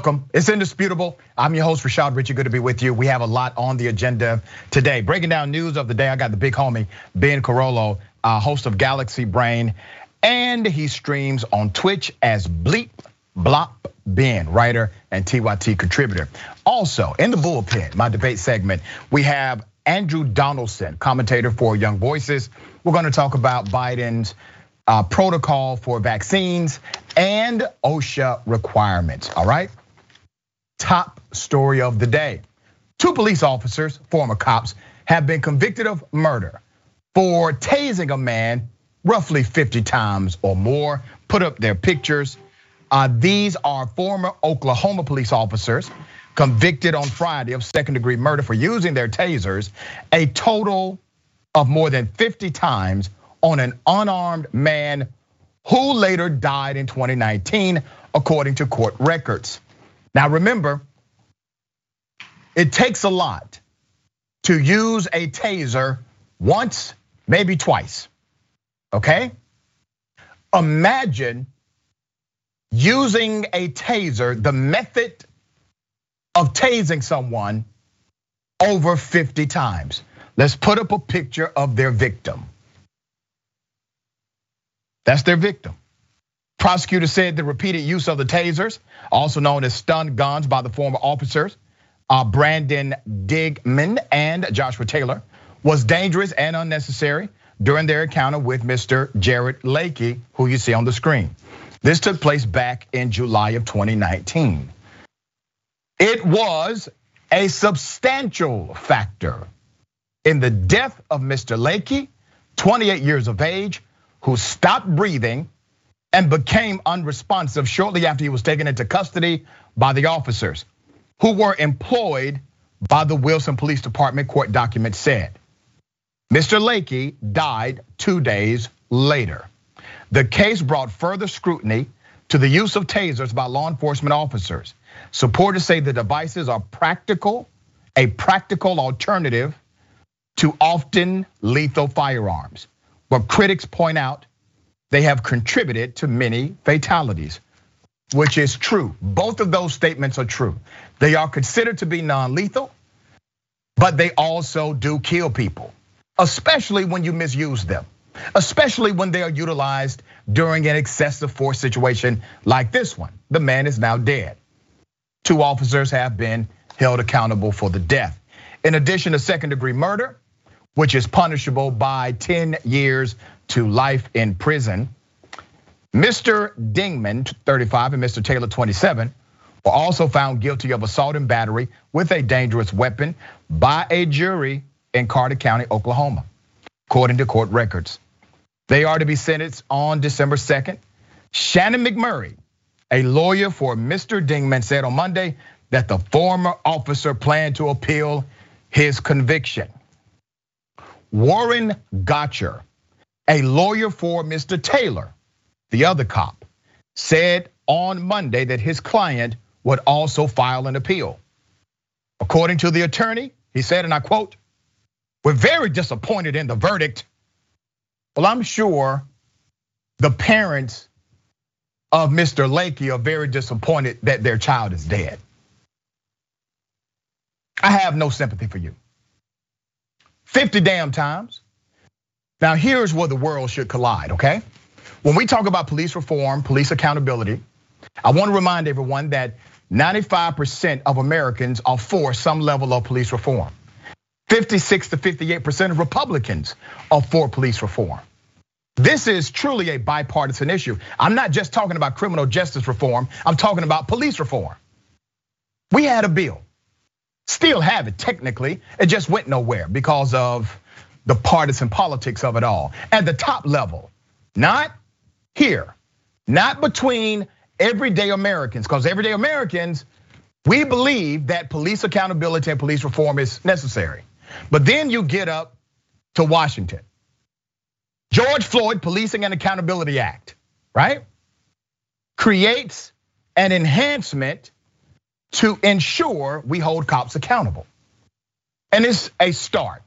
Welcome. It's indisputable. I'm your host, Rashad Richey. Good to be with you. We have a lot on the agenda today. Breaking down news of the day, I got the big homie, Ben Carollo, host of Galaxy Brain, and he streams on Twitch as Bleep Blop Ben, writer and TYT contributor. Also, in the bullpen, my debate segment, we have Andrew Donaldson, commentator for Young Voices. We're gonna talk about Biden's uh, protocol for vaccines and OSHA requirements. All right. Top story of the day. Two police officers, former cops, have been convicted of murder for tasing a man roughly 50 times or more. Put up their pictures. Uh, these are former Oklahoma police officers convicted on Friday of second degree murder for using their tasers a total of more than 50 times on an unarmed man who later died in 2019, according to court records. Now remember, it takes a lot to use a taser once, maybe twice, okay? Imagine using a taser, the method of tasing someone over 50 times. Let's put up a picture of their victim. That's their victim. Prosecutor said the repeated use of the tasers, also known as stun guns by the former officers, uh, Brandon Dingman and Joshua Taylor, was dangerous and unnecessary during their encounter with Mr. Jared Lakey, who you see on the screen. This took place back in July of 2019. It was a substantial factor in the death of Mr. Lakey, 28 years of age, who stopped breathing and became unresponsive shortly after he was taken into custody by the officers who were employed by the Wilson Police Department, court documents said. Mr. Lakey died two days later. The case brought further scrutiny to the use of tasers by law enforcement officers. Supporters say the devices are practical, a practical alternative to often lethal firearms. But critics point out they have contributed to many fatalities, which is true. Both of those statements are true. They are considered to be non lethal, but they also do kill people, especially when you misuse them, especially when they are utilized during an excessive force situation like this one. The man is now dead. Two officers have been held accountable for the death. In addition to second degree murder, which is punishable by 10 years to life in prison. Mr. Dingman, 35, and Mr. Taylor, 27, were also found guilty of assault and battery with a dangerous weapon by a jury in Carter County, Oklahoma, according to court records. They are to be sentenced on December 2nd. Shannon McMurray, a lawyer for Mr. Dingman, said on Monday that the former officer planned to appeal his conviction. Warren Gotcher, a lawyer for Mr. Taylor, the other cop, said on Monday that his client would also file an appeal. According to the attorney, he said, and I quote, We're very disappointed in the verdict. Well, I'm sure the parents of Mr. Lakey are very disappointed that their child is dead. I have no sympathy for you. 50 damn times. Now, here's where the world should collide, okay? When we talk about police reform, police accountability, I want to remind everyone that 95% of Americans are for some level of police reform. 56 to 58% of Republicans are for police reform. This is truly a bipartisan issue. I'm not just talking about criminal justice reform, I'm talking about police reform. We had a bill, still have it technically, it just went nowhere because of the partisan politics of it all. At the top level, not here, not between everyday Americans, because everyday Americans, we believe that police accountability and police reform is necessary. But then you get up to Washington. George Floyd Policing and Accountability Act, right? Creates an enhancement to ensure we hold cops accountable. And it's a start.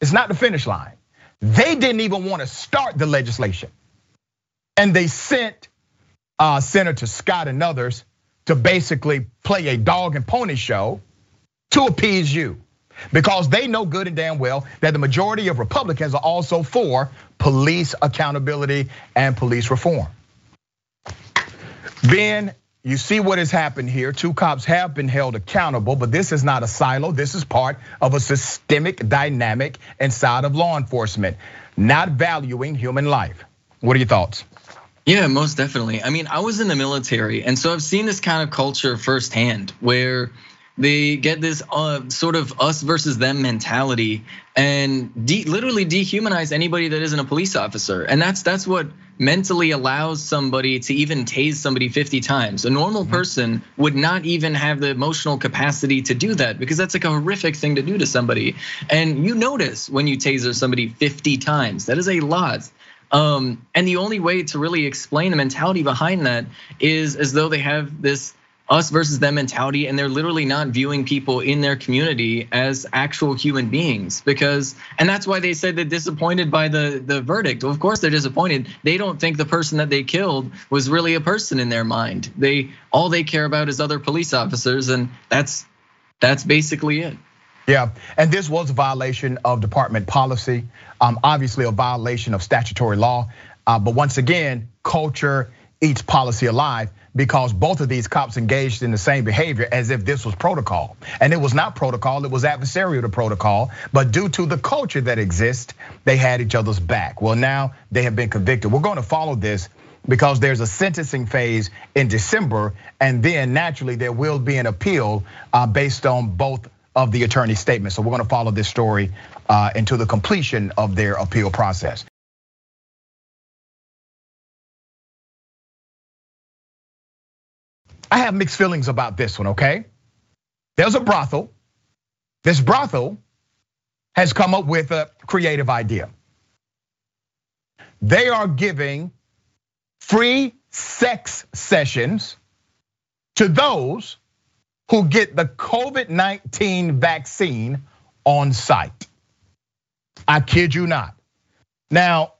It's not the finish line. They didn't even want to start the legislation. And they sent uh, Senator Scott and others to basically play a dog and pony show to appease you. Because they know good and damn well that the majority of Republicans are also for police accountability and police reform. Ben, you see what has happened here. Two cops have been held accountable, but this is not a silo. This is part of a systemic dynamic inside of law enforcement, not valuing human life. What are your thoughts? Yeah, most definitely. I mean, I was in the military, and so I've seen this kind of culture firsthand where they get this uh, sort of us versus them mentality and de- literally dehumanize anybody that isn't a police officer. And that's that's what mentally allows somebody to even tase somebody 50 times. A normal mm-hmm. person would not even have the emotional capacity to do that because that's like a horrific thing to do to somebody. And you notice when you taser somebody 50 times, that is a lot. Um, and the only way to really explain the mentality behind that is as though they have this us versus them mentality and they're literally not viewing people in their community as actual human beings because and that's why they said they're disappointed by the the verdict. Of course they're disappointed. They don't think the person that they killed was really a person in their mind. They all they care about is other police officers and that's that's basically it. Yeah, and this was a violation of department policy, um, obviously a violation of statutory law. Uh, but once again, culture eats policy alive because both of these cops engaged in the same behavior as if this was protocol. And it was not protocol, it was adversarial to protocol. But due to the culture that exists, they had each other's back. Well, now they have been convicted. We're going to follow this because there's a sentencing phase in December, and then naturally there will be an appeal uh, based on both of the attorney's statements. So we're going to follow this story uh, into the completion of their appeal process. I have mixed feelings about this one, okay? There's a brothel. This brothel has come up with a creative idea. They are giving free sex sessions to those who get the COVID 19 vaccine on site. I kid you not. Now,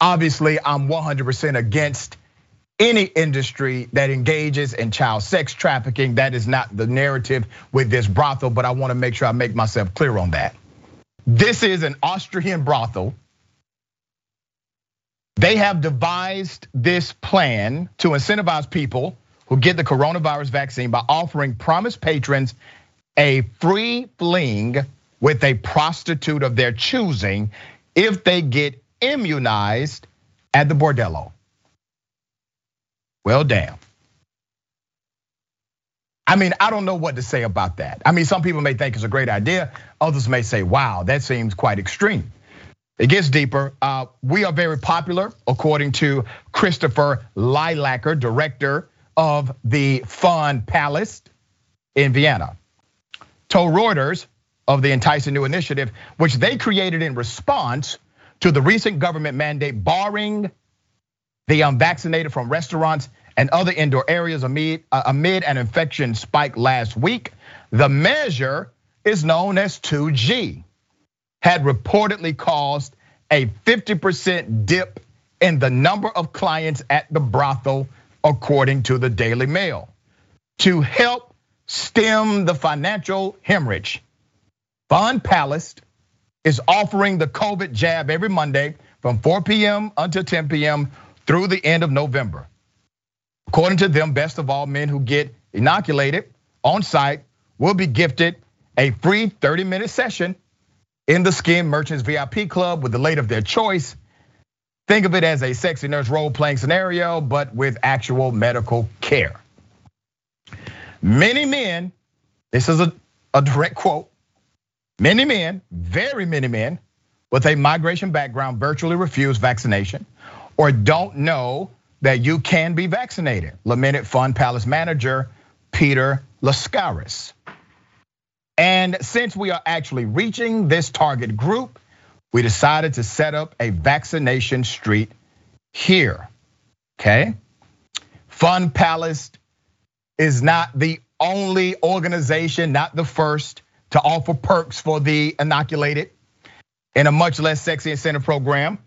obviously, I'm 100% against any industry that engages in child sex trafficking. That is not the narrative with this brothel, but I want to make sure I make myself clear on that. This is an Austrian brothel. They have devised this plan to incentivize people who get the coronavirus vaccine by offering promised patrons a free fling with a prostitute of their choosing if they get immunized at the bordello. Well, damn. I mean, I don't know what to say about that. I mean, some people may think it's a great idea. Others may say, wow, that seems quite extreme. It gets deeper. Uh, we are very popular, according to Christopher Lilacker, director of the Fun Palace in Vienna. Told Reuters of the Enticing New Initiative, which they created in response to the recent government mandate barring the unvaccinated from restaurants and other indoor areas amid, uh, amid an infection spike last week. The measure is known as 2G, had reportedly caused a 50% dip in the number of clients at the brothel, according to the Daily Mail. To help stem the financial hemorrhage, Fun Palace is offering the COVID jab every Monday from 4 p.m. until 10 p.m through the end of November. According to them, best of all men who get inoculated on site will be gifted a free 30 minute session in the Skin Merchants VIP Club with the late of their choice. Think of it as a sexy nurse role playing scenario, but with actual medical care. Many men, this is a, a direct quote, many men, very many men with a migration background virtually refuse vaccination or don't know that you can be vaccinated, lamented Fun Palace manager Peter Lascaris. And since we are actually reaching this target group, we decided to set up a vaccination street here. Okay? Fun Palace is not the only organization, not the first, to offer perks for the inoculated in a much less sexy incentive program.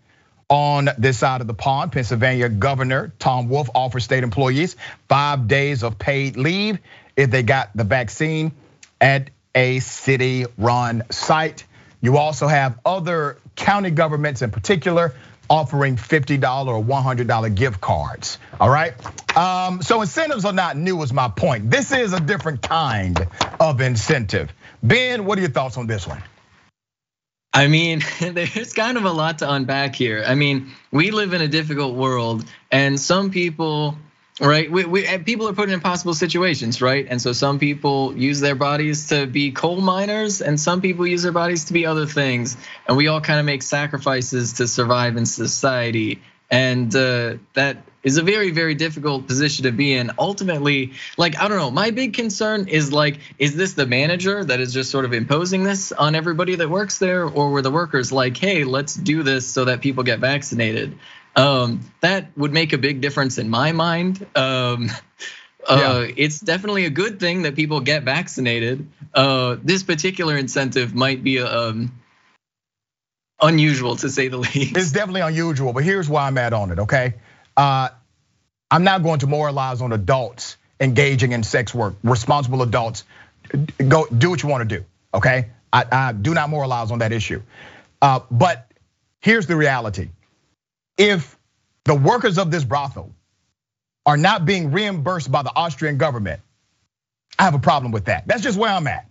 On this side of the pond, Pennsylvania Governor Tom Wolf offers state employees five days of paid leave if they got the vaccine at a city run site. You also have other county governments in particular offering $50 or $100 gift cards. All right. Um, so incentives are not new, is my point. This is a different kind of incentive. Ben, what are your thoughts on this one? I mean, there's kind of a lot to unpack here. I mean, we live in a difficult world, and some people right? We, we, people are put in impossible situations, right? And so some people use their bodies to be coal miners, and some people use their bodies to be other things. And we all kind of make sacrifices to survive in society. And uh, that is a very, very difficult position to be in. Ultimately, like, I don't know, my big concern is like, is this the manager that is just sort of imposing this on everybody that works there? Or were the workers like, hey, let's do this so that people get vaccinated? Um, that would make a big difference in my mind. Um, uh, it's definitely a good thing that people get vaccinated. Uh, this particular incentive might be um, unusual to say the least. It's definitely unusual, but here's why I'm at on it. Okay, I'm not going to moralize on adults engaging in sex work. Responsible adults, go do what you want to do. Okay, I, I do not moralize on that issue. Uh, but here's the reality if the workers of this brothel are not being reimbursed by the Austrian government, I have a problem with that. That's just where I'm at.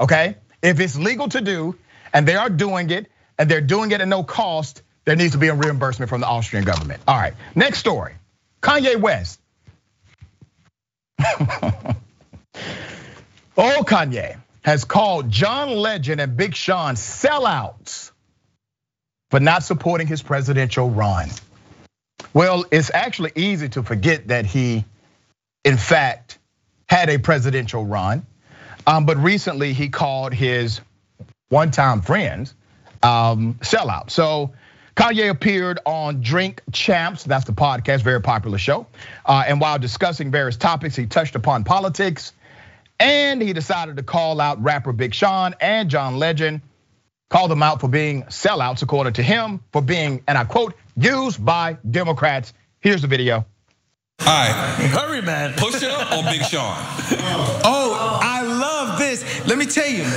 Okay? If it's legal to do and they are doing it and they're doing it at no cost, there needs to be a reimbursement from the Austrian government. All right, next story. Kanye West. oh, Kanye has called John Legend and Big Sean sellouts for not supporting his presidential run. Well, it's actually easy to forget that he, in fact, had a presidential run. Um, but recently he called his one-time friends um, sellout. So Kanye appeared on Drink Champs, that's the podcast, very popular show. Uh, and while discussing various topics, he touched upon politics, and he decided to call out rapper Big Sean and John Legend called them out for being sellouts, according to him, for being, and I quote, used by Democrats. Here's the video. All right. Hurry, man. push it up on Big Sean? Oh, I love this. Let me tell you.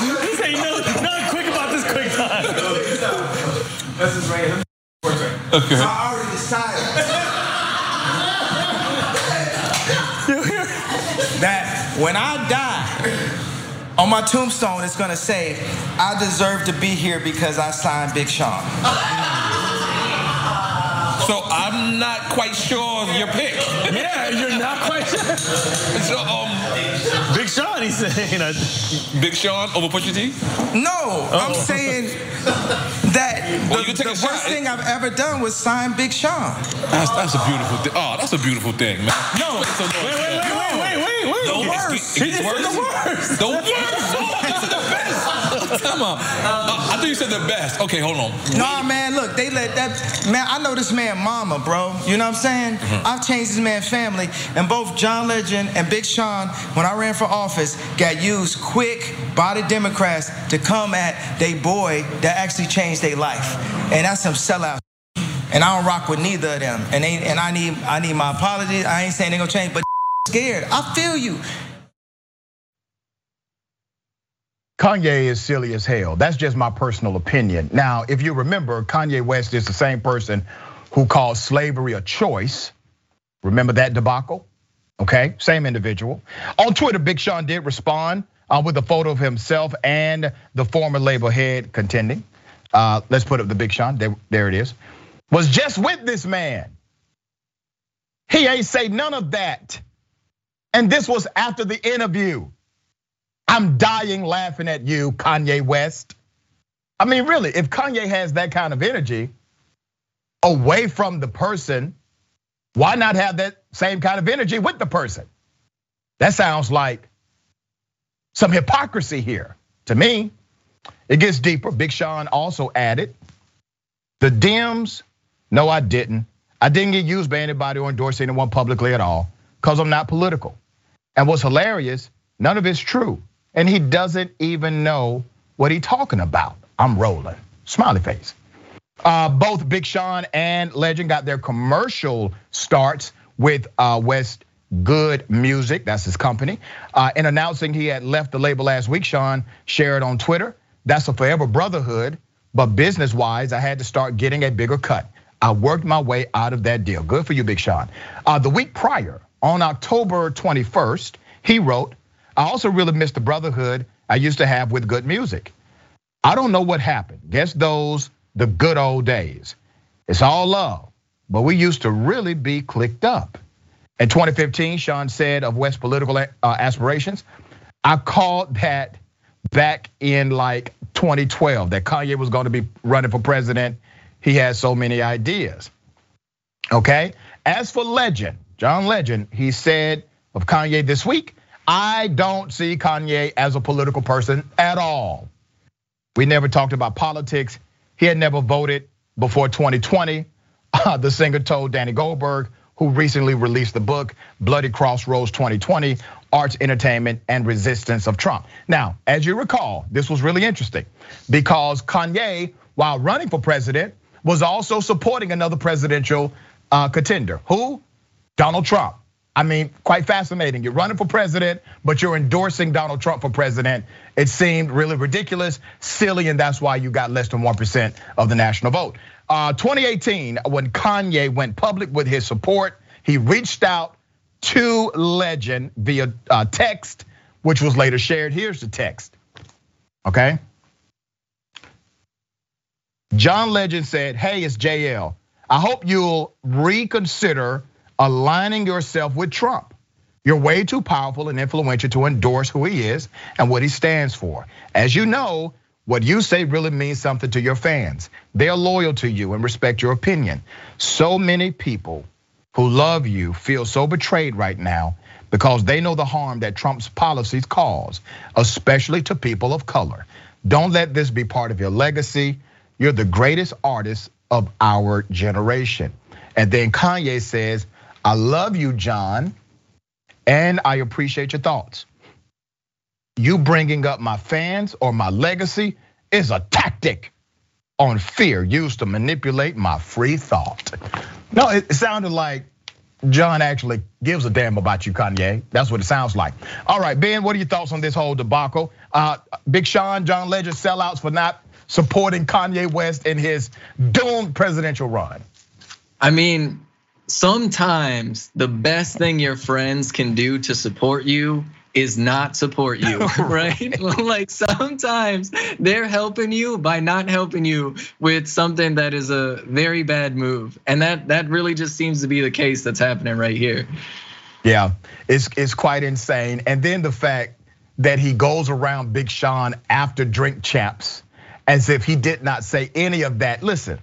this ain't no, nothing quick about this quick time. This is right. Okay. So I already decided. that when I die, on my tombstone, it's gonna say, I deserve to be here because I signed Big Sean. So I'm not quite sure of your pick. Yeah, you're not quite sure. so, um, Big Sean, he's saying. You. Big Sean over Pusha T? No, oh. I'm saying that well, the, the worst shot. thing I've ever done was sign Big Sean. That's, that's a beautiful thing. Oh, that's a beautiful thing, man. No, wait, wait, wait, wait, wait, wait, wait. The worst. It gets worse. The worst. The worst. Oh, this is the best. Come on. Uh, I thought you said the best. Okay, hold on. Nah, man, look, they let that man. I know this man, Mama, bro. You know what I'm saying? Mm-hmm. I've changed this man's family, and both John Legend and Big Sean, when I ran for office, got used quick by the Democrats to come at they boy that actually changed their life, and that's some sellout. And I don't rock with neither of them. And they, and I need I need my apologies. I ain't saying they gonna change, but scared. I feel you. Kanye is silly as hell. That's just my personal opinion. Now, if you remember, Kanye West is the same person who called slavery a choice. Remember that debacle? Okay, same individual. On Twitter, Big Sean did respond uh, with a photo of himself and the former label head contending. uh, let's put up the Big Sean. There, there it is. Was just with this man. He ain't say none of that. And this was after the interview. I'm dying laughing at you, Kanye West. I mean, really, if Kanye has that kind of energy away from the person, why not have that same kind of energy with the person? That sounds like some hypocrisy here to me. It gets deeper. Big Sean also added, the Dems, no, I didn't. I didn't get used by anybody or endorse anyone publicly at all because I'm not political. And what's hilarious, none of it's true. And he doesn't even know what he's talking about. I'm rolling. Smiley face. Uh, both Big Sean and Legend got their commercial starts with uh, West Good Music, that's his company. Uh, in announcing he had left the label last week, Sean shared on Twitter, that's a forever brotherhood, but business wise, I had to start getting a bigger cut. I worked my way out of that deal. Good for you, Big Sean. The week prior, on October 21st, he wrote, I also really miss the brotherhood I used to have with good music. I don't know what happened. Guess those the good old days. It's all love, but we used to really be clicked up. In 2015, Sean said of West political uh, aspirations, I called that back in like 2012 that Kanye was going to be running for president. He had so many ideas. Okay. As for Legend, John Legend, he said of Kanye this week, I don't see Kanye as a political person at all. We never talked about politics. He had never voted before 2020. the singer told Danny Goldberg, who recently released the book Bloody Crossroads 2020 Arts, Entertainment, and Resistance of Trump. Now, as you recall, this was really interesting because Kanye, while running for president, was also supporting another presidential uh, contender. Who? Donald Trump. I mean, quite fascinating. You're running for president, but you're endorsing Donald Trump for president. It seemed really ridiculous, silly, and that's why you got less than 1% of the national vote. Uh, 2018, when Kanye went public with his support, he reached out to Legend via uh, text, which was later shared. Here's the text, okay? John Legend said, Hey, it's JL. I hope you'll reconsider aligning yourself with Trump. You're way too powerful and influential to endorse who he is and what he stands for. As you know, what you say really means something to your fans. They are loyal to you and respect your opinion. So many people who love you feel so betrayed right now because they know the harm that Trump's policies cause, especially to people of color. Don't let this be part of your legacy. You're the greatest artist of our generation. And then Kanye says, I love you, John, and I appreciate your thoughts. You bringing up my fans or my legacy is a tactic on fear used to manipulate my free thought. No, it sounded like John actually gives a damn about you, Kanye. That's what it sounds like. All right, Ben, what are your thoughts on this whole debacle? Uh, Big Sean, John Legend sellouts for not supporting Kanye West in his doomed presidential run. I mean, sometimes the best thing your friends can do to support you is not support you, right? like sometimes they're helping you by not helping you with something that is a very bad move. And that that really just seems to be the case that's happening right here. Yeah, it's it's quite insane. And then the fact that he goes around Big Sean after drink champs as if he did not say any of that. Listen,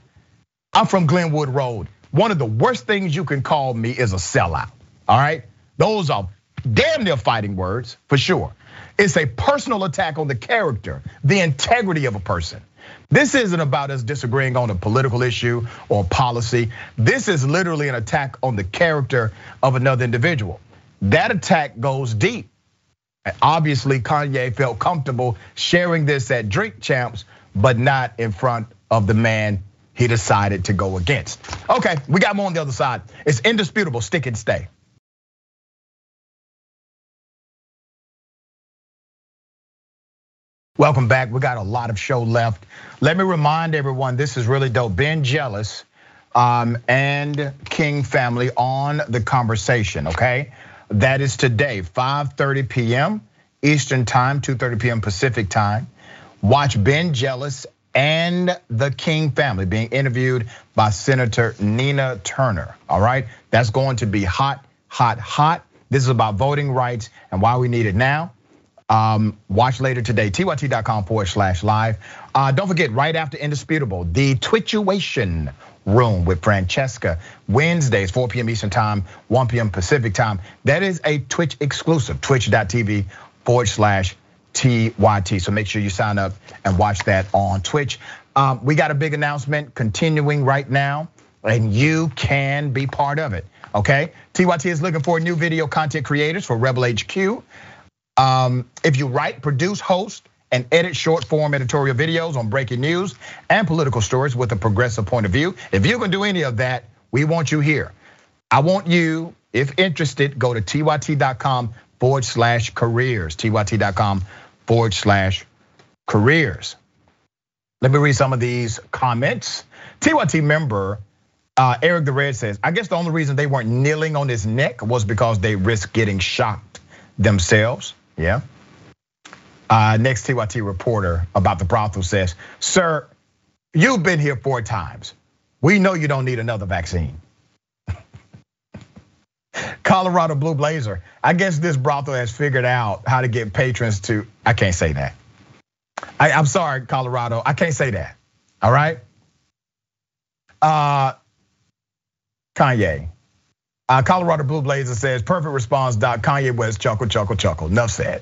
I'm from Glenwood Road. One of the worst things you can call me is a sellout. All right? Those are damn near fighting words for sure. It's a personal attack on the character, the integrity of a person. This isn't about us disagreeing on a political issue or policy. This is literally an attack on the character of another individual. That attack goes deep. Obviously, Kanye felt comfortable sharing this at Drink Champs, but not in front of the man he decided to go against. Okay, we got more on the other side. It's indisputable, stick and stay. Welcome back. We got a lot of show left. Let me remind everyone this is really dope. Ben Jealous um, and King family on the conversation, okay? That is today, 5:30 p.m. Eastern Time, 2:30 p.m. Pacific Time. Watch Ben Jealous and the King family being interviewed by Senator Nina Turner. All right, that's going to be hot, hot, hot. This is about voting rights and why we need it now. Um, watch later today, tyt.com forward slash live. Uh, don't forget, right after Indisputable, the Twitchuation room with Francesca, Wednesdays, 4 p.m. Eastern Time, 1 p.m. Pacific Time. That is a Twitch exclusive, twitch.tv forward slash TYT. So make sure you sign up and watch that on Twitch. Um, we got a big announcement continuing right now, and you can be part of it. Okay, TYT is looking for new video content creators for Rebel HQ. Um, if you write, produce, host, and edit short form editorial videos on breaking news and political stories with a progressive point of view, if you can do any of that, we want you here. I want you, if interested, go to tyt.com forward slash careers, tyt.com forward slash careers. Let me read some of these comments. TYT member uh, Eric the Red says, I guess the only reason they weren't kneeling on his neck was because they risked getting shocked themselves. Yeah. Uh, next TYT reporter about the brothel says, Sir, you've been here four times. We know you don't need another vaccine. Colorado Blue Blazer. I guess this brothel has figured out how to get patrons to, I can't say that. I, am sorry, Colorado. I can't say that. All right. Uh, Kanye. Uh, Colorado Blue Blazer says, perfect response. Kanye West, chuckle, chuckle, chuckle. Enough said.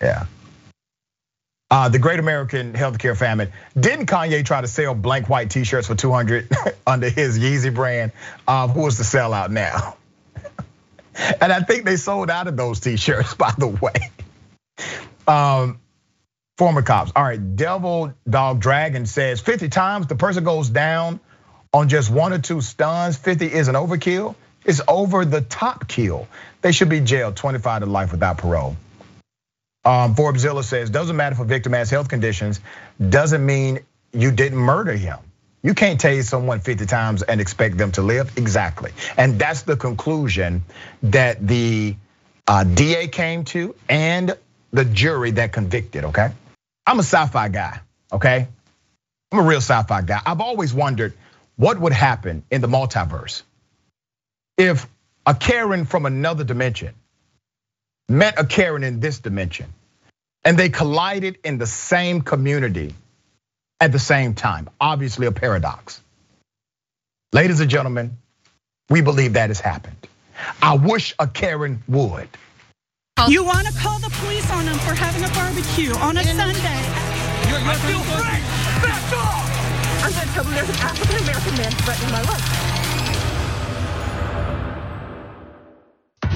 Yeah. Uh, the Great American Healthcare Famine. Didn't Kanye try to sell blank white T-shirts for 200 under his Yeezy brand? Uh, who is the sellout now? And I think they sold out of those T-shirts, by the way. Um, former cops. All right, Devil Dog Dragon says 50 times the person goes down on just one or two stuns. 50 is an overkill. It's over the top kill. They should be jailed 25 to life without parole. Um, Forbesilla says, doesn't matter if a victim has health conditions, doesn't mean you didn't murder him. You can't tase someone 50 times and expect them to live. Exactly. And that's the conclusion that the uh, DA came to and the jury that convicted, okay? I'm a sci fi guy, okay? I'm a real sci fi guy. I've always wondered what would happen in the multiverse if a Karen from another dimension met a Karen in this dimension, and they collided in the same community at the same time. Obviously, a paradox. Ladies and gentlemen, we believe that has happened. I wish a Karen would. You want to call the police on them for having a barbecue on a Sunday? You're, you're I feel free. Back off! I'm going to tell them there's an African American man threatening my life.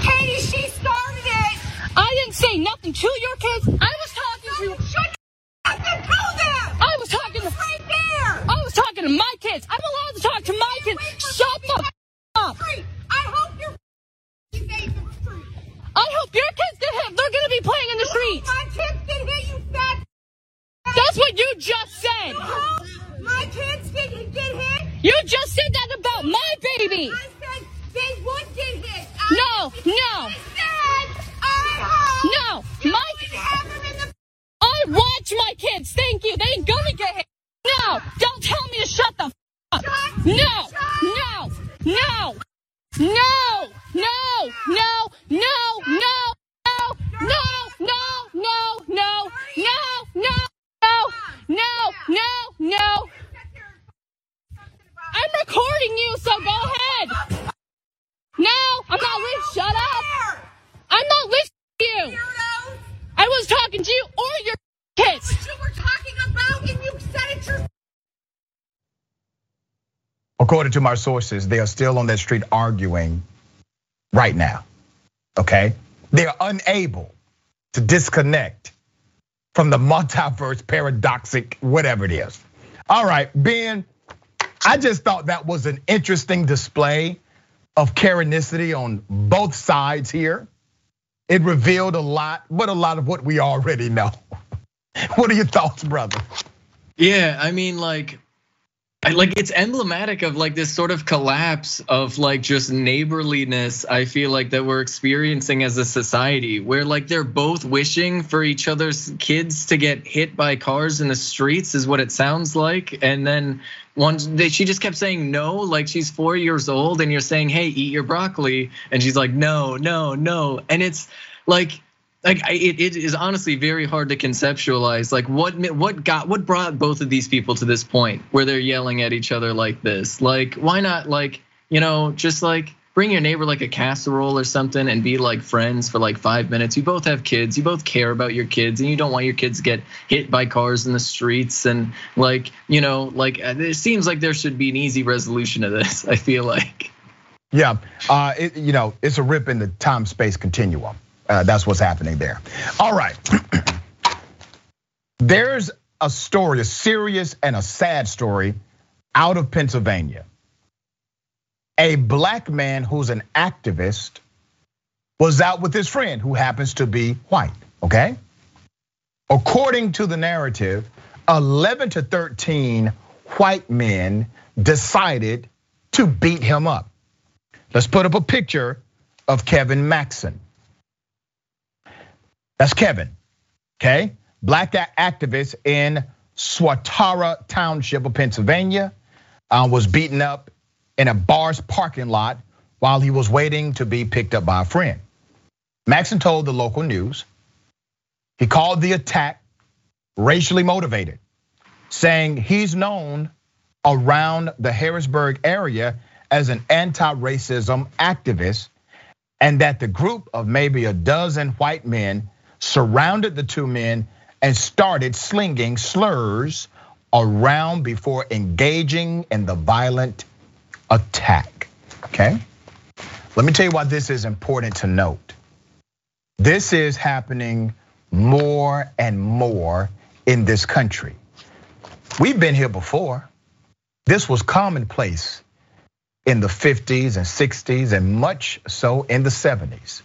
Katie, she started it. I didn't say nothing to your kids. I was talking to. Shut do that. I was talking to. Right there. I was talking to my kids. I'm allowed to talk to my kids. Shut the up. I hope you're in the street. I hope your kids get hit. They're gonna be playing in the street. My kids get hit, you fat. That's what you just said. My kids get, get hit? You just said that about my baby. I said they would get hit. I no, no. No, my I watch my kids. Thank you. They to my sources, they are still on that street arguing right now. Okay? They are unable to disconnect from the multiverse paradoxic, whatever it is. All right, Ben, I just thought that was an interesting display of Karenicity on both sides here. It revealed a lot, but a lot of what we already know. what are your thoughts, brother? Yeah, I mean, like, like it's emblematic of like this sort of collapse of like just neighborliness i feel like that we're experiencing as a society where like they're both wishing for each other's kids to get hit by cars in the streets is what it sounds like and then once they, she just kept saying no like she's four years old and you're saying hey eat your broccoli and she's like no no no and it's like like it, it is honestly very hard to conceptualize like what what got what brought both of these people to this point where they're yelling at each other like this? Like why not like you know just like bring your neighbor like a casserole or something and be like friends for like five minutes. You both have kids. You both care about your kids and you don't want your kids to get hit by cars in the streets and like you know like uh, it seems like there should be an easy resolution to this i feel like. Yeah. Uh it, you know it's a rip in the time space continuum Uh, that's what's happening there. All right. There's a story, a serious and a sad story out of Pennsylvania. A black man who's an activist was out with his friend who happens to be white, okay? According to the narrative, 11 to 13 white men decided to beat him up. Let's put up a picture of Kevin Maxon. That's Kevin, okay? Black activist in Swatara Township of Pennsylvania uh, was beaten up in a bar's parking lot while he was waiting to be picked up by a friend. Maxon told the local news he called the attack racially motivated, saying he's known around the Harrisburg area as an anti racism activist, and that the group of maybe a dozen white men surrounded the two men and started slinging slurs around before engaging in the violent attack. Okay? Let me tell you why this is important to note. This is happening more and more in this country. We've been here before. This was commonplace in the 50s and 60s and much so in the 70s.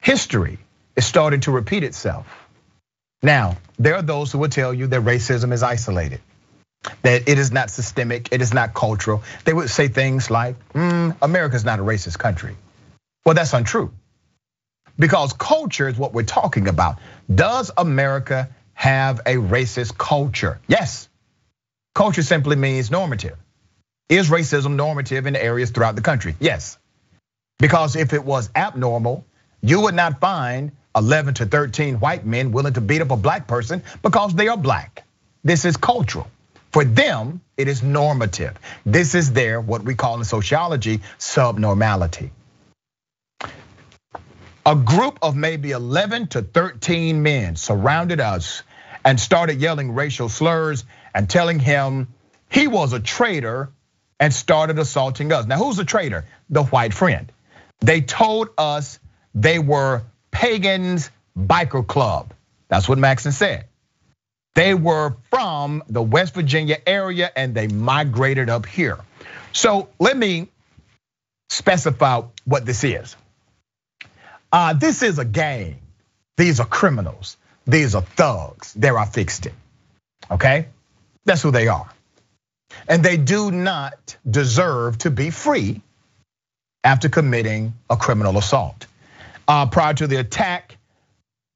History is starting to repeat itself. Now, there are those who will tell you that racism is isolated, that it is not systemic, it is not cultural. They would say things like, mm, America's not a racist country. Well, that's untrue. Because culture is what we're talking about. Does America have a racist culture? Yes. Culture simply means normative. Is racism normative in areas throughout the country? Yes. Because if it was abnormal, you would not find 11 to 13 white men willing to beat up a black person because they are black. This is cultural. For them, it is normative. This is their, what we call in sociology, subnormality. A group of maybe 11 to 13 men surrounded us and started yelling racial slurs and telling him he was a traitor and started assaulting us. Now, who's a traitor? The white friend. They told us they were Pagans Biker Club. That's what Maxon said. They were from the West Virginia area and they migrated up here. So let me specify what this is. Uh, this is a gang. These are criminals. These are thugs. There I fixed it. Okay? That's who they are. And they do not deserve to be free after committing a criminal assault. Uh, prior to the attack,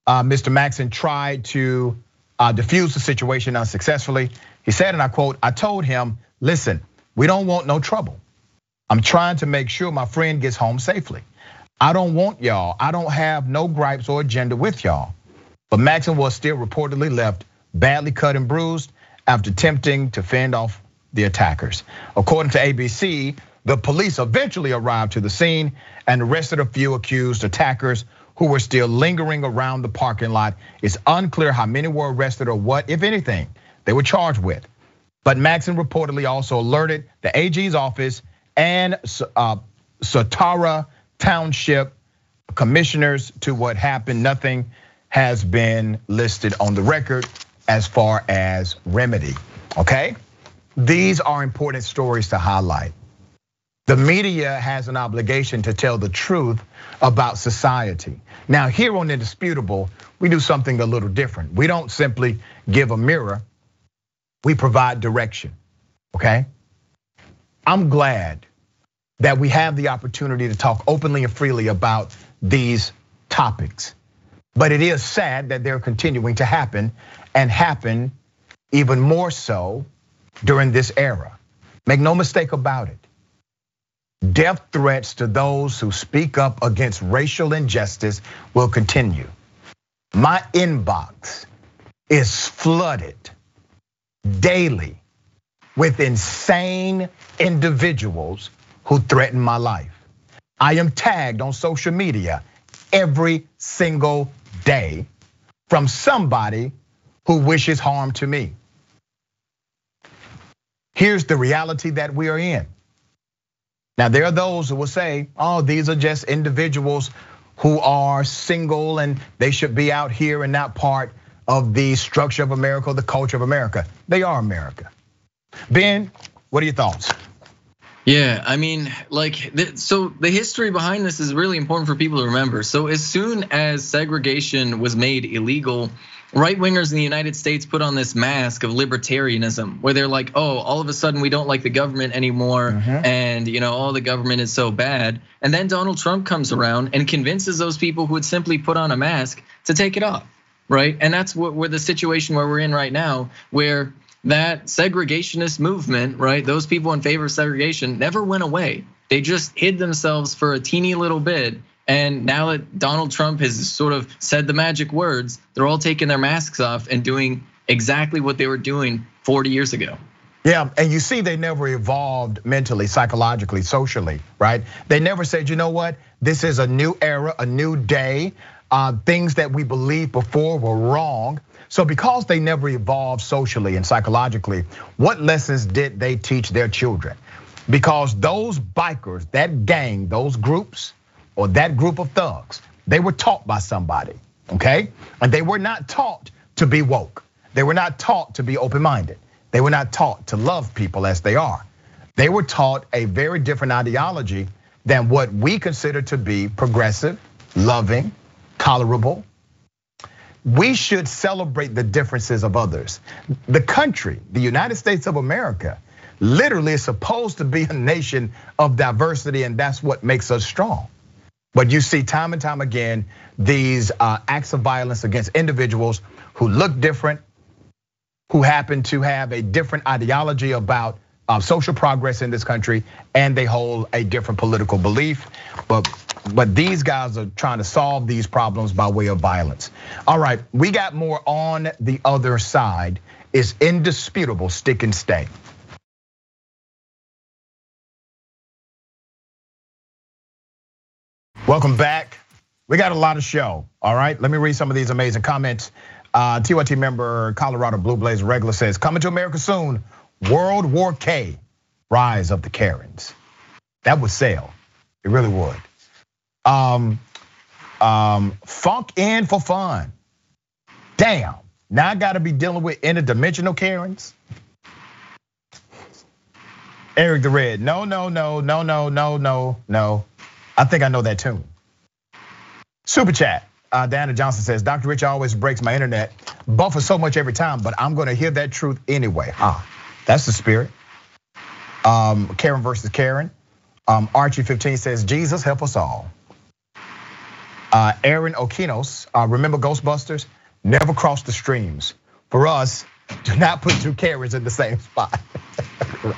uh, Mr. Maxon tried to uh, defuse the situation unsuccessfully. He said, and I quote, I told him, listen, we don't want no trouble. I'm trying to make sure my friend gets home safely. I don't want y'all, I don't have no gripes or agenda with y'all. But Maxon was still reportedly left badly cut and bruised after attempting to fend off the attackers. According to ABC, the police eventually arrived to the scene and arrested a few accused attackers who were still lingering around the parking lot. It's unclear how many were arrested or what, if anything, they were charged with. But Maxon reportedly also alerted the AG's office and uh, Swatara Township commissioners to what happened. Nothing has been listed on the record as far as remedy. Okay? These are important stories to highlight. The media has an obligation to tell the truth about society. Now, here on Indisputable, we do something a little different. We don't simply give a mirror, we provide direction. okay? I'm glad that we have the opportunity to talk openly and freely about these topics. But it is sad that they're continuing to happen and happen even more so during this era. Make no mistake about it. Death threats to those who speak up against racial injustice will continue. My inbox is flooded daily with insane individuals who threaten my life. I am tagged on social media every single day from somebody who wishes harm to me. Here's the reality that we are in. Now, there are those who will say, oh, these are just individuals who are single and they should be out here and not part of the structure of America, the culture of America. They are America. Ben, what are your thoughts? Yeah, I mean, like, so the history behind this is really important for people to remember. So, as soon as segregation was made illegal, right wingers in the United States put on this mask of libertarianism where they're like, oh, all of a sudden we don't like the government anymore. Mm-hmm. And, you know, all the government is so bad. And then Donald Trump comes around and convinces those people who would simply put on a mask to take it off. Right. And that's what we're the situation where we're in right now, where that segregationist movement, right? Those people in favor of segregation never went away. They just hid themselves for a teeny little bit. And now that Donald Trump has sort of said the magic words, they're all taking their masks off and doing exactly what they were doing 40 years ago. Yeah, and you see, they never evolved mentally, psychologically, socially, right? They never said, you know what, this is a new era, a new day. Uh, things that we believed before were wrong. So because they never evolved socially and psychologically, what lessons did they teach their children? Because those bikers, that gang, those groups, or that group of thugs, they were taught by somebody, okay? And they were not taught to be woke. They were not taught to be open-minded. They were not taught to love people as they are. They were taught a very different ideology than what we consider to be progressive, loving, tolerable, we should celebrate the differences of others. The country, the United States of America, literally is supposed to be a nation of diversity, and that's what makes us strong. But you see time and time again these uh, acts of violence against individuals who look different, who happen to have a different ideology about uh, social progress in this country, and they hold a different political belief. But but these guys are trying to solve these problems by way of violence. All right, we got more on the other side. It's indisputable, stick and stay. Welcome back. We got a lot of show. All right, let me read some of these amazing comments. Uh, TYT member Colorado Blue Blaze regular says, "Coming to America soon. World War K, rise of the Karens." That would sell. It really would. Um, um, funk in for fun. Damn. Now I gotta be dealing with interdimensional Karens. Eric the Red. No, no, no, no, no, no, no, no. I think I know that tune. Super chat. Uh, Diana Johnson says, Dr. Rich always breaks my internet, buffer so much every time, but I'm gonna hear that truth anyway. Ah, that's the spirit. Um, Karen versus Karen. Um, Archie 15 says, Jesus help us all. Uh, Aaron Okinos, uh, remember Ghostbusters? Never cross the streams. For us, do not put two carriers in the same spot.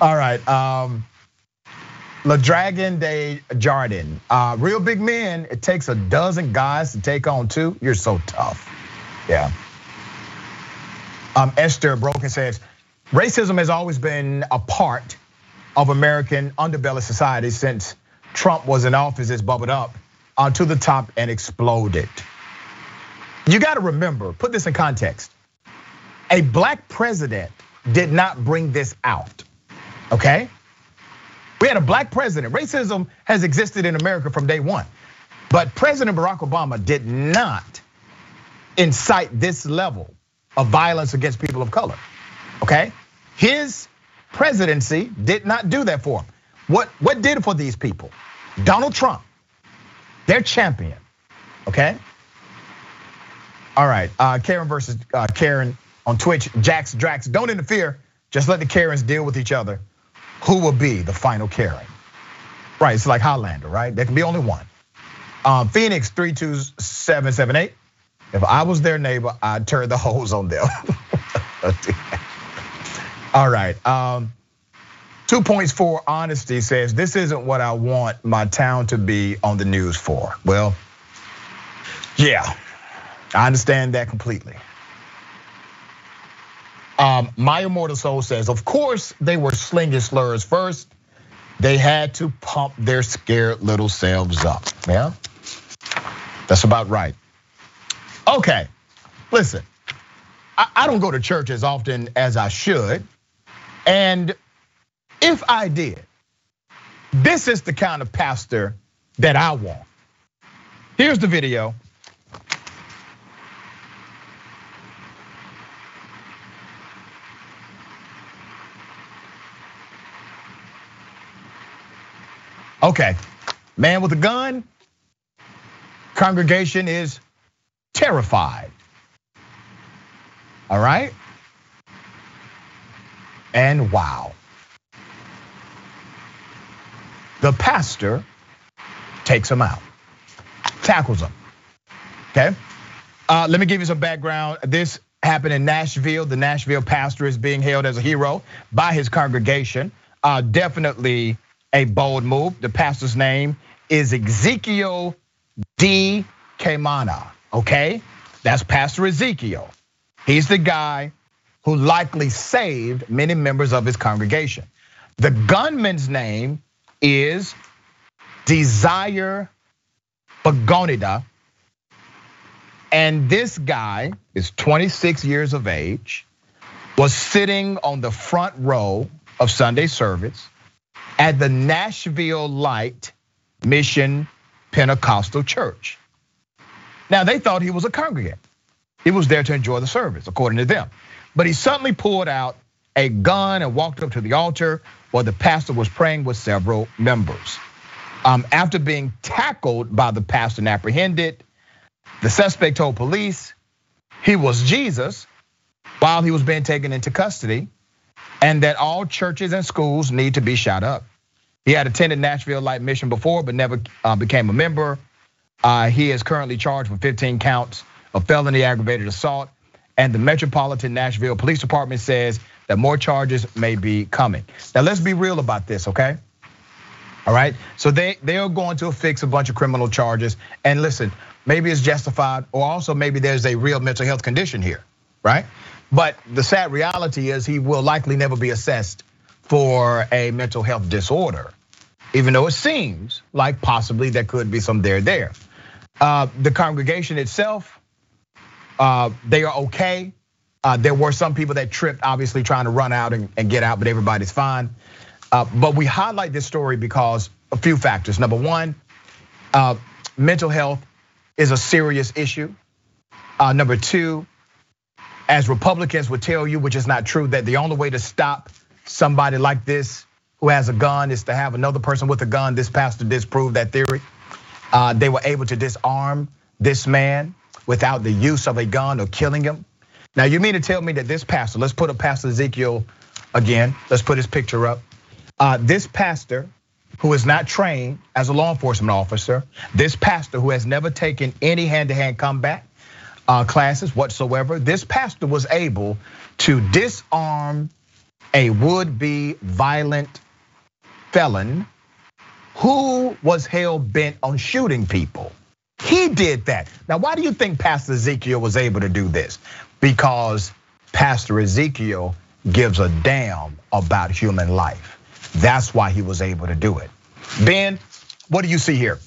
All right. Um, La Dragon de Jardin. Uh, real big men, it takes a dozen guys to take on two. You're so tough. Yeah. Um, Esther Broken says, racism has always been a part of American underbelly society since Trump was in office, it's bubbled up to the top and exploded. You got to remember, put this in context. A black president did not bring this out, okay? We had a black president. Racism has existed in America from day one. But President Barack Obama did not incite this level of violence against people of color, okay? His presidency did not do that for him. What, what did for these people? Donald Trump their champion, okay? All right, uh, Karen versus uh, Karen on Twitch. Jax Drax, don't interfere. just let the Karens deal with each other. Who will be the final Karen? Right, it's like Highlander, right? There can be only one. Um, Phoenix 32778. If I was their neighbor, I'd turn the hose on them. All right. Um, two points for honesty says this isn't what I want my town to be on the news for. Well, yeah, I understand that completely. Um, my immortal soul says, of course they were slinging slurs first. They had to pump their scared little selves up. Yeah, that's about right. Okay, listen, I don't go to church as often as I should. And if I did, this is the kind of pastor that I want. Here's the video. Okay, man with a gun, congregation is terrified. All right? And wow. The pastor takes him out, tackles him. Okay? Uh, let me give you some background. This happened in Nashville. The Nashville pastor is being hailed as a hero by his congregation. Uh, definitely a bold move. The pastor's name is Ezekiel D. Kamana. Okay? That's Pastor Ezekiel. He's the guy who likely saved many members of his congregation. The gunman's name is Desire Bagonida. And this guy is 26 years of age, was sitting on the front row of Sunday service at the Nashville Light Mission Pentecostal Church. Now, they thought he was a congregant. He was there to enjoy the service, according to them. But he suddenly pulled out a gun and walked up to the altar while the pastor was praying with several members. Um, after being tackled by the pastor and apprehended, the suspect told police he was Jesus while he was being taken into custody and that all churches and schools need to be shot up. He had attended Nashville Light Mission before, but never uh, became a member. Uh, he is currently charged with 15 counts of felony aggravated assault. And the Metropolitan Nashville Police Department says that more charges may be coming. Now let's be real about this, okay? All right. So they they are going to fix a bunch of criminal charges. And listen, maybe it's justified, or also maybe there's a real mental health condition here, right? But the sad reality is he will likely never be assessed for a mental health disorder, even though it seems like possibly there could be some there there. Uh, the congregation itself uh, they are okay. Uh, there were some people that tripped, obviously trying to run out and, get out, but everybody's fine. But we highlight this story because a few factors. Number one, mental health is a serious issue. number two, as Republicans would tell you, which is not true, that the only way to stop somebody like this who has a gun is to have another person with a gun. This pastor disproved that theory. they were able to disarm this man without the use of a gun or killing him. Now, you mean to tell me that this pastor, let's put up Pastor Ezekiel again, let's put his picture up. Uh, this pastor who is not trained as a law enforcement officer, this pastor who has never taken any hand to hand combat uh, Uh, classes whatsoever, this pastor was able to disarm a would be violent felon who was hell bent on shooting people. He did that. Now, why do you think Pastor Ezekiel was able to do this? Because Pastor Ezekiel gives a damn about human life. That's why he was able to do it. Ben, what do you see here?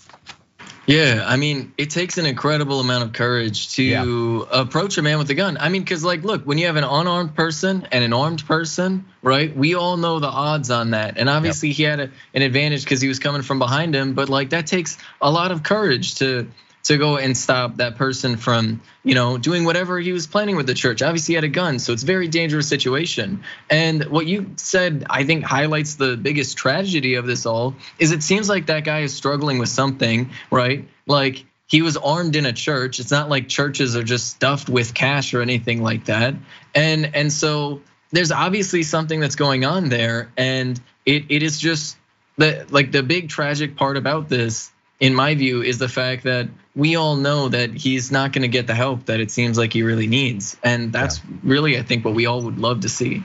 Yeah, I mean, it takes an incredible amount of courage to yeah. approach a man with a gun. I mean, because like, look, when you have an unarmed person and an armed person, right? We all know the odds on that, and obviously yep. he had a, an advantage because he was coming from behind him. But like, that takes a lot of courage to to go and stop that person from, you know, doing whatever he was planning with the church. Obviously, he had a gun, so it's a very dangerous situation. And what you said, I think, highlights the biggest tragedy of this all is it seems like that guy is struggling with something, right? Like he was armed in a church. It's not like churches are just stuffed with cash or anything like that. And and so there's obviously something that's going on there, and it it is just the like the big tragic part about this, in my view, is the fact that we all know that he's not going to get the help that it seems like he really needs, and that's yeah. really I think what we all would love to see.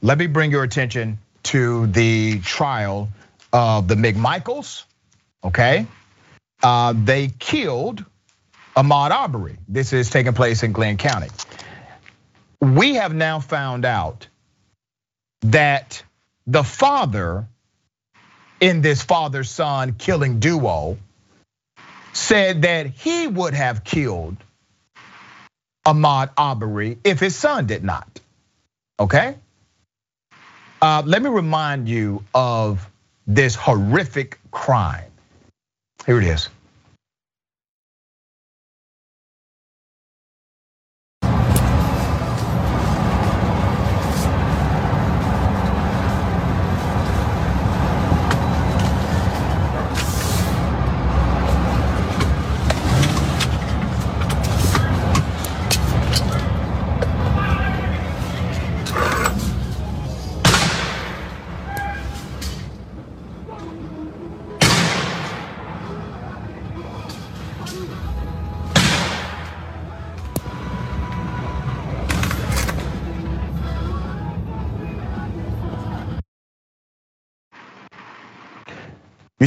Let me bring your attention to the trial of the McMichaels. Okay, uh, they killed Ahmaud Arbery. This is taking place in Glynn County. We have now found out that the father in this father son killing duo said that he would have killed Ahmaud Arbery if his son did not. Okay? Uh, let me remind you of this horrific crime. Here it is.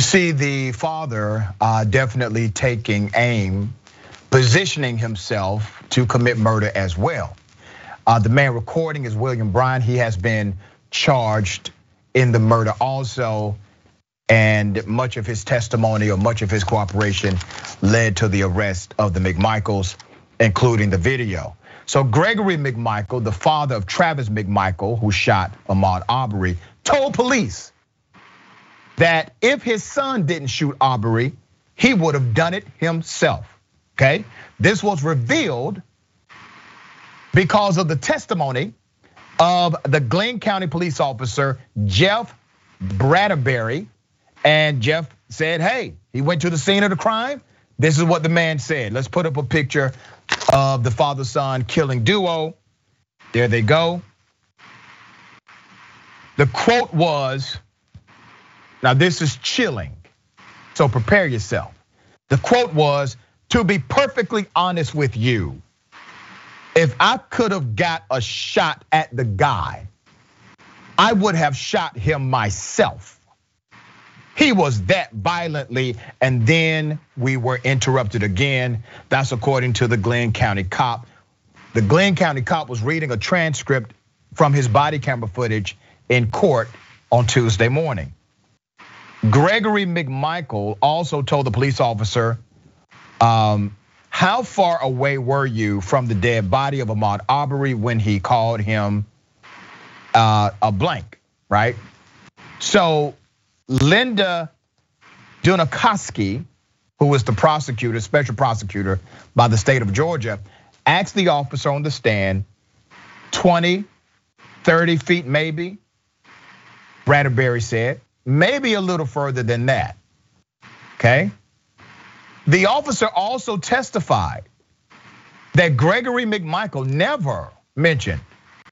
See the father uh, definitely taking aim, positioning himself to commit murder as well. Uh, the man recording is William Bryan. He has been charged in the murder also, and much of his testimony or much of his cooperation led to the arrest of the McMichaels, including the video. So Gregory McMichael, the father of Travis McMichael, who shot Ahmaud Arbery, told police that if his son didn't shoot Arbery, he would have done it himself. Okay? This was revealed because of the testimony of the Glynn County police officer, Jeff Bradbury. And Jeff said, hey, he went to the scene of the crime. This is what the man said. Let's put up a picture of the father son killing duo. There they go. The quote was, now, this is chilling, so prepare yourself. The quote was To be perfectly honest with you, if I could have got a shot at the guy, I would have shot him myself. He was that violently, and then we were interrupted again. That's according to the Glynn County cop. The Glynn County cop was reading a transcript from his body camera footage in court on Tuesday morning. Gregory McMichael also told the police officer, um, how far away were you from the dead body of Ahmaud Arbery when he called him uh, a blank, right? So Linda Dunikoski, who was the prosecutor, special prosecutor by the state of Georgia, asked the officer on the stand 20, 30 feet maybe. Bradbury said maybe a little further than that. Okay? The officer also testified that Gregory McMichael never mentioned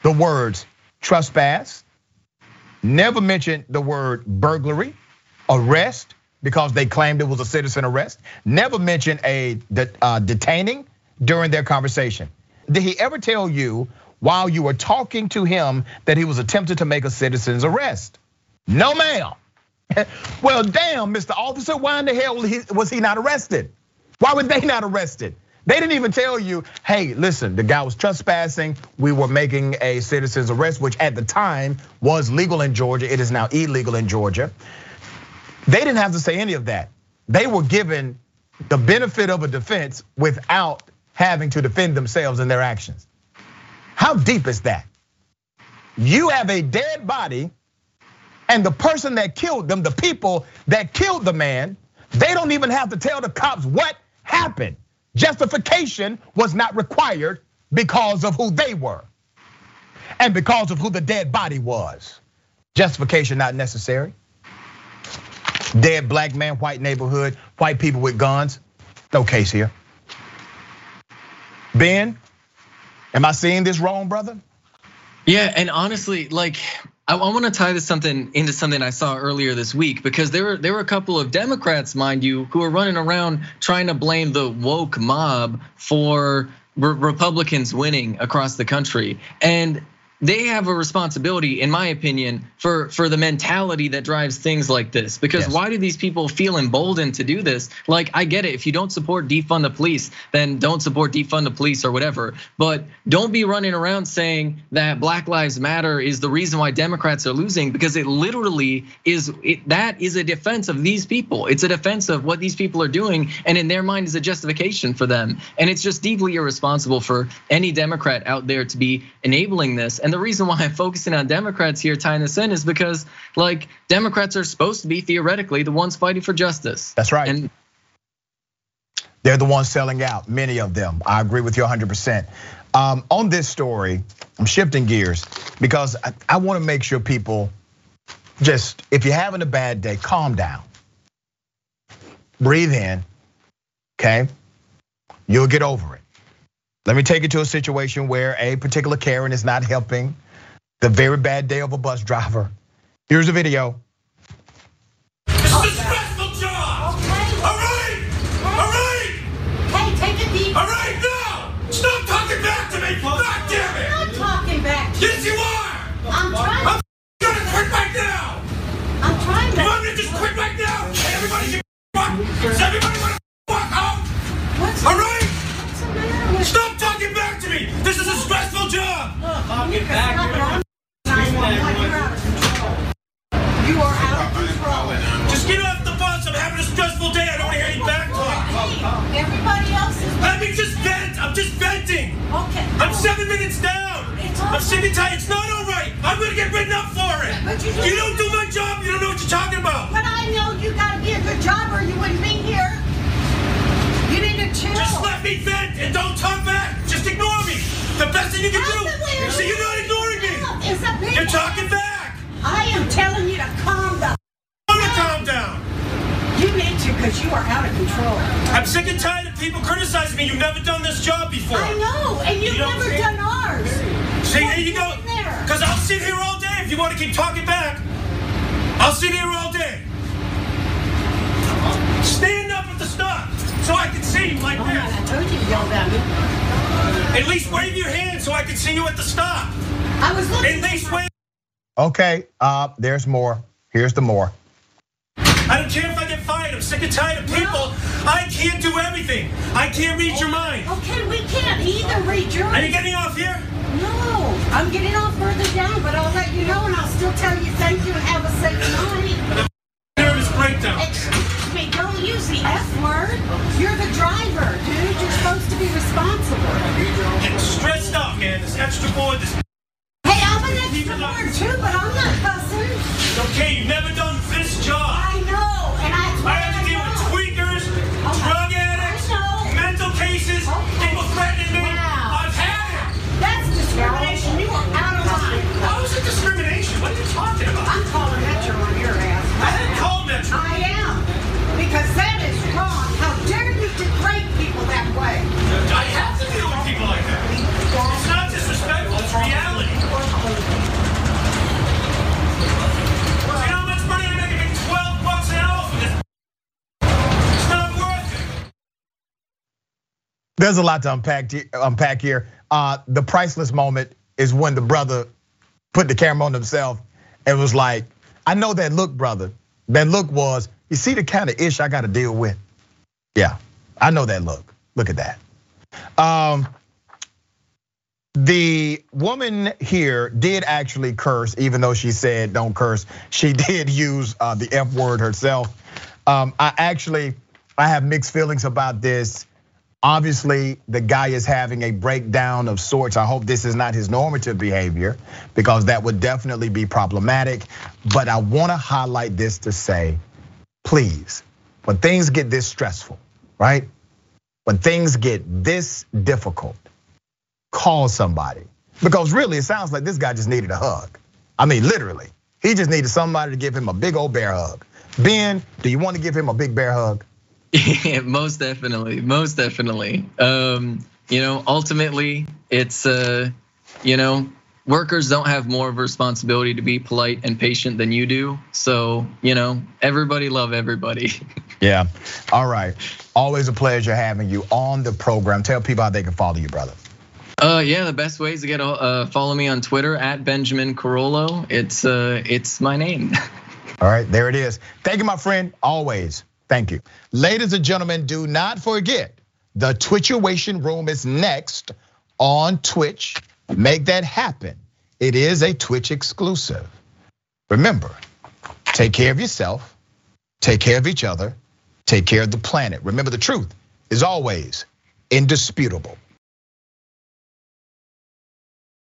the words trespass, never mentioned the word burglary, arrest, because they claimed it was a citizen arrest, never mentioned a uh, detaining during their conversation. Did he ever tell you while you were talking to him that he was attempting to make a citizen's arrest? No, ma'am. well, damn, Mr. Officer, why in the hell was he not arrested? Why were they not arrested? They didn't even tell you, hey, listen, the guy was trespassing. We were making a citizen's arrest, which at the time was legal in Georgia. It is now illegal in Georgia. They didn't have to say any of that. They were given the benefit of a defense without having to defend themselves in their actions. How deep is that? You have a dead body and the person that killed them, the people that killed the man, they don't even have to tell the cops what happened. Justification was not required because of who they were and because of who the dead body was. Justification not necessary. Dead black man, white neighborhood, white people with guns. No case here. Ben, am I seeing this wrong, brother? Yeah, and honestly, like I, want to tie this something into something I saw earlier this week because there were there were a couple of Democrats, mind you, who were running around trying to blame the woke mob for Republicans winning across the country. And they have a responsibility, in my opinion, for for the mentality that drives things like this. Because yes. why do these people feel emboldened to do this? Like, I get it. If you don't support defund the police, then don't support defund the police or whatever. But don't be running around saying that Black Lives Matter is the reason why Democrats are losing, because it literally is. It, that is a defense of these people. It's a defense of what these people are doing, and in their mind is a justification for them. And it's just deeply irresponsible for any Democrat out there to be enabling this. And and the reason why I'm focusing on Democrats here, tying this in, is because like Democrats are supposed to be theoretically the ones fighting for justice. That's right. And they're the ones selling out, many of them. I agree with you 100%. Um, on this story, I'm shifting gears because I, I want to make sure people just, if you're having a bad day, calm down. Breathe in, okay? You'll get over it. Let me take you to a situation where a particular Karen is not helping the very bad day of a bus driver. Here's a video. This is a stressful job. Okay. All right. All right. Hey, take a deep. All right, now. Stop talking back to me. God damn it. I'm not talking back to. Yes, you are. I'm trying. I'm gonna quit right now. I'm trying to. You want me to just quit right now? Hey, everybody, get fuck. Everybody Talking back You are out of control. Just get off the bus. I'm having a stressful day. I don't want to hear any back talk. Everybody else is. Let me just vent. I'm just venting. Okay. I'm seven minutes down. I'm sick and tired. It's not all right. I'm gonna get written up for it. But you, you don't do my job. You don't know what you're talking about. But I know you gotta be a good job or you wouldn't be here. You need to chill. Just let me vent and don't talk back. Just ignore me. The best thing you can do. See, you're not ignoring me. You're talking back. I am telling you to calm down. I'm gonna calm down. You need to because you are out of control. I'm sick and tired of people criticizing me. You've never done this job before. I know, and you've you never done ours. See, there you go. Because I'll sit here all day if you want to keep talking back. I'll sit here all day. Stand up at the stop so I can see you like oh, this. I told you to yell at me. At least wave your hand so I can see you at the stop. I was looking. At least wave. Okay, uh, there's more. Here's the more. I don't care if I get fired. I'm sick and tired of people. No. I can't do everything. I can't read your mind. Okay, we can't either read your. Mind. Are you getting off here? No, I'm getting off further down, but I'll let you know, and I'll still tell you thank you and have a safe night. Nervous breakdown. Excuse me, don't use the F word. You're the driver, dude. You're supposed to be responsible. Getting stressed out, man. This extra board, this. Hey, I'm an extra board too, but I'm not cussing. It's okay. You've never done this job. I way? I have to deal with people like that. It's not disrespectful, it's reality. You know how much money I'm making? 12 bucks an hour for this. It's not worth it. There's a lot to unpack, unpack here. Uh, the priceless moment is when the brother put the camera on himself and was like, I know that look, brother. That look was, you see the kind of ish I got to deal with? Yeah, I know that look. Look at that. Um, the woman here did actually curse, even though she said don't curse. She did use uh, the F word herself. Um, I actually, I have mixed feelings about this. Obviously, the guy is having a breakdown of sorts. I hope this is not his normative behavior because that would definitely be problematic. But I wanna highlight this to say, please, when things get this stressful, right? When things get this difficult, call somebody. Because really, it sounds like this guy just needed a hug. I mean, literally, he just needed somebody to give him a big old bear hug. Ben, do you want to give him a big bear hug? Yeah, most definitely, most definitely. Um, You know, ultimately, it's uh, you know, workers don't have more of a responsibility to be polite and patient than you do. So, you know, everybody love everybody. Yeah. All right. Always a pleasure having you on the program. Tell people how they can follow you, brother. Uh, yeah, the best way is to get uh, follow me on Twitter at Benjamin Carollo. It's uh, it's my name. All right, there it is. Thank you, my friend. Always. Thank you. Ladies and gentlemen, do not forget the Twitchuation room is next on Twitch. Make that happen. It is a Twitch exclusive. Remember, take care of yourself, take care of each other, take care of the planet. Remember, the truth is always indisputable.